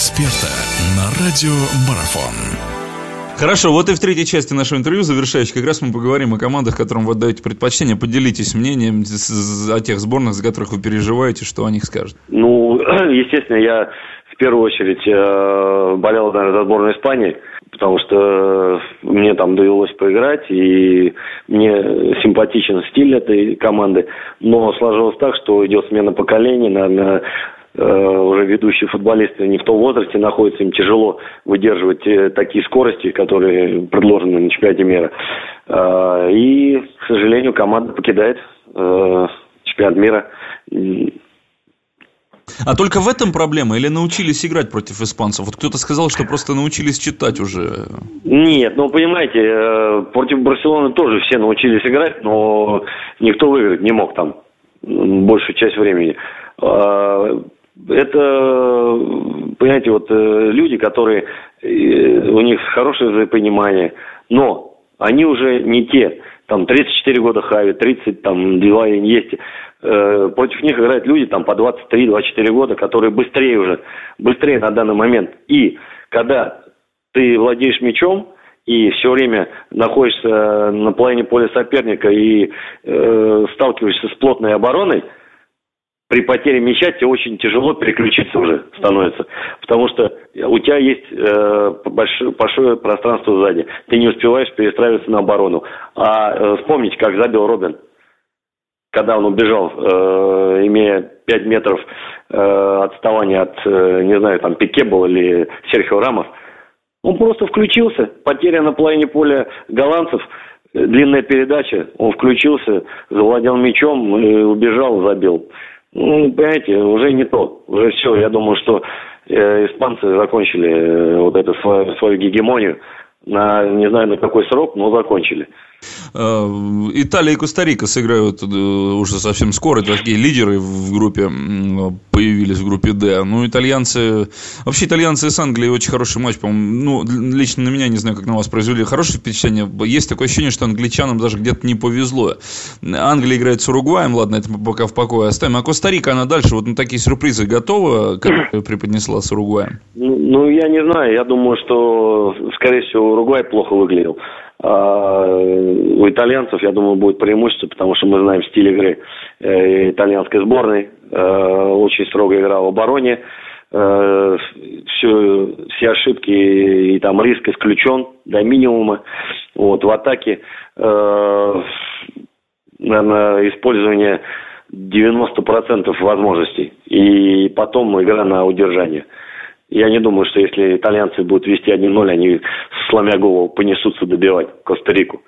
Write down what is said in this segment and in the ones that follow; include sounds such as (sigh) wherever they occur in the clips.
эксперта на радио Марафон. Хорошо, вот и в третьей части нашего интервью, завершающей, как раз мы поговорим о командах, которым вы отдаете предпочтение. Поделитесь мнением о тех сборных, за которых вы переживаете, что о них скажут. Ну, (clears throat) естественно, я в первую очередь э, болел, наверное, за сборную Испании, потому что мне там довелось поиграть, и мне симпатичен стиль этой команды. Но сложилось так, что идет смена поколений, наверное, уже ведущие футболисты не в том возрасте находятся, им тяжело выдерживать э, такие скорости, которые предложены на чемпионате мира. Э, и, к сожалению, команда покидает чемпионат мира. А только в этом проблема или научились играть против испанцев? Вот кто-то сказал, что просто научились читать уже. Нет, ну понимаете, против Барселоны тоже все научились играть, но никто выиграть не мог там большую часть времени это, понимаете, вот э, люди, которые, э, у них хорошее взаимопонимание, но они уже не те, там 34 года Хави, 30, там, и есть. Э, против них играют люди там по 23-24 года, которые быстрее уже, быстрее на данный момент. И когда ты владеешь мячом, и все время находишься на половине поля соперника и э, сталкиваешься с плотной обороной – при потере мяча тебе очень тяжело переключиться уже становится, потому что у тебя есть э, большое, большое пространство сзади, ты не успеваешь перестраиваться на оборону. А э, вспомните, как забил Робин, когда он убежал, э, имея 5 метров э, отставания от, э, не знаю, там Пике был или Серхио Рамос, он просто включился, потеря на половине поля голландцев, длинная передача, он включился, завладел мячом и убежал, забил. Ну, понимаете, уже не то. Уже все. Я думаю, что э, испанцы закончили э, вот эту свою, свою гегемонию на, не знаю на какой срок, но закончили. Э, Италия и Коста-Рика сыграют э, уже совсем скоро. Это такие лидеры в группе появились в группе D. Ну, итальянцы... Вообще, итальянцы с Англией очень хороший матч, по-моему. Ну, лично на меня, не знаю, как на вас произвели хорошее впечатление. Есть такое ощущение, что англичанам даже где-то не повезло. Англия играет с Уругваем, ладно, это пока в покое оставим. А Коста-Рика, она дальше вот на такие сюрпризы готова, как преподнесла с Уругваем? Ну, я не знаю. Я думаю, что, скорее всего, Уругвай плохо выглядел. А у итальянцев, я думаю, будет преимущество, потому что мы знаем стиль игры э, итальянской сборной. Э, очень строгая игра в обороне. Э, все, все ошибки и там риск исключен до минимума. Вот, в атаке, наверное, использование 90% возможностей. И потом игра на удержание. Я не думаю, что если итальянцы будут вести 1-0, они, сломя голову, понесутся добивать Коста-Рику.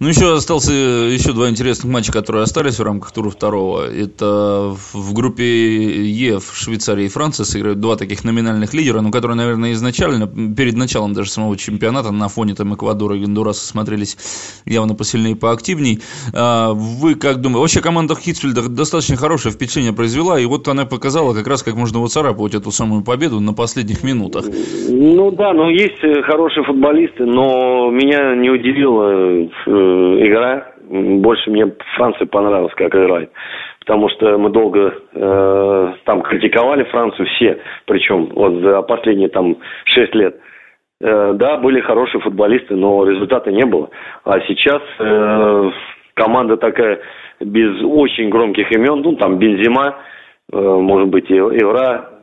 Ну, еще остался еще два интересных матча, которые остались в рамках тура второго. Это в группе Е в Швейцарии и Франции сыграют два таких номинальных лидера, но которые, наверное, изначально, перед началом даже самого чемпионата, на фоне там Эквадора и Гондураса смотрелись явно посильнее и поактивней. А вы как думаете? Вообще команда Хитсфильда достаточно хорошее впечатление произвела, и вот она показала как раз, как можно выцарапывать эту самую победу на последних минутах. Ну да, ну есть хорошие футболисты, но меня не удивило э, Э, игра. Больше мне Франция понравилась, как играет. Потому что мы долго э, там критиковали Францию все, причем вот за последние там шесть лет. Э, да, были хорошие футболисты, но результата не было. А сейчас э, команда такая без очень громких имен, ну там Бензима, э, может быть, Евра, э,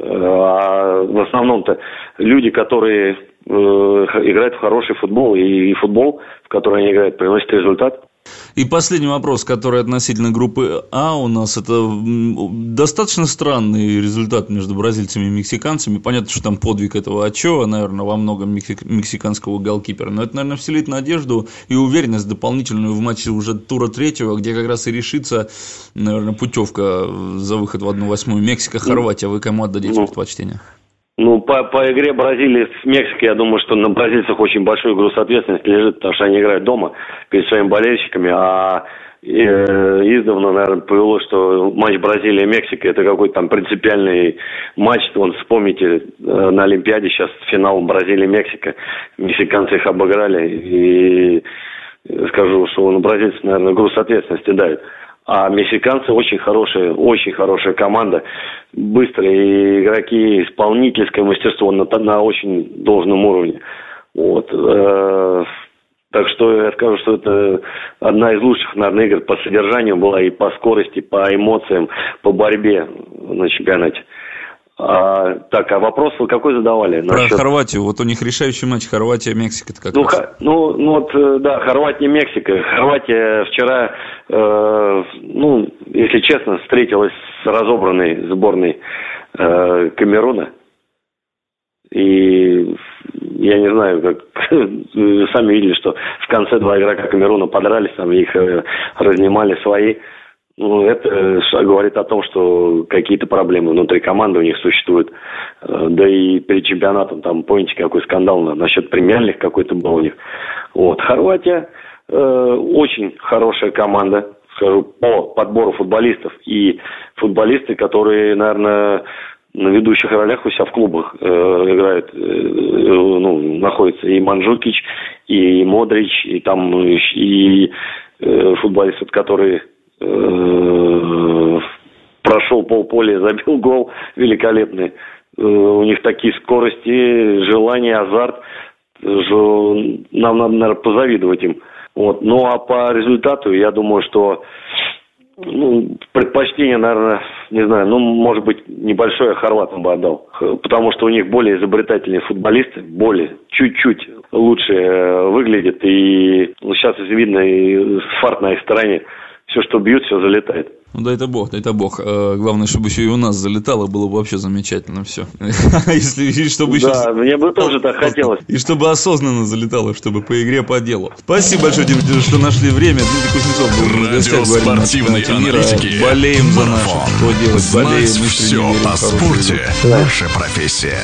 а в основном-то люди, которые э, играют в хороший футбол, и, футбол в которой они играют, приносит результат. И последний вопрос, который относительно группы А у нас, это достаточно странный результат между бразильцами и мексиканцами. Понятно, что там подвиг этого Ачова, наверное, во многом мексиканского голкипера, но это, наверное, вселит надежду и уверенность дополнительную в матче уже тура третьего, где как раз и решится, наверное, путевка за выход в 1-8 Мексика-Хорватия. Вы кому отдадите ну, предпочтение? Ну, по, по игре Бразилии с Мексикой, я думаю, что на бразильцах очень большой груз ответственности лежит, потому что они играют дома перед своими болельщиками, а э, издавна, наверное, повело, что матч Бразилия-Мексика это какой-то там принципиальный матч. Вон, вспомните, э, на Олимпиаде сейчас финал Бразилия-Мексика. Мексиканцы их обыграли. И скажу, что на бразильцев, наверное, груз ответственности давит. А мексиканцы очень хорошая, очень хорошая команда. Быстрые игроки, исполнительское мастерство на, на очень должном уровне. Вот. Э, так что я скажу, что это одна из лучших, наверное, игр по содержанию была и по скорости, по эмоциям, по борьбе на чемпионате. А, так, а вопрос вы какой задавали? Про насчет... Хорватию. Вот у них решающий матч Хорватия-Мексика. как ну, х... ну, ну, вот, э, да, Хорватия-Мексика. Хорватия вчера, э, ну, если честно, встретилась с разобранной сборной э, Камеруна. И я не знаю, как (laughs) сами видели, что в конце два игрока Камеруна подрались, там их э, разнимали свои. Ну, это говорит о том, что какие-то проблемы внутри команды у них существуют. Э, да и перед чемпионатом, там, помните, какой скандал насчет премиальных какой-то был у них. Вот. Хорватия э, очень хорошая команда, скажу, по подбору футболистов. И футболисты, которые, наверное, на ведущих ролях у себя в клубах э, играют, э, ну, находятся и Манжукич, и Модрич, и там и э, футболисты, которые Э, прошел полполя, (laughs) забил гол великолепный. Э, у них такие скорости, желание, азарт. Нам надо, наверное, позавидовать им. Вот. Ну а по результату, я думаю, что ну, предпочтение, наверное, не знаю, ну, может быть, небольшое хорватам бы отдал. Потому что у них более изобретательные футболисты, более, чуть-чуть лучше э, выглядят. И ну, сейчас видно и фарт на их стороне все, что бьют, все залетает. Ну дай это бог, дай это бог. Э, главное, чтобы еще и у нас залетало, было бы вообще замечательно все. (laughs) Если и чтобы еще... Да, мне бы тоже так хотелось. И чтобы осознанно залетало, чтобы по игре по делу. Спасибо большое, Дмитрий, что нашли время. Дмитрий Кузнецов был в гостях, говорим мира. Болеем за наше. Что делать? Болеем, все о спорте. Наша профессия.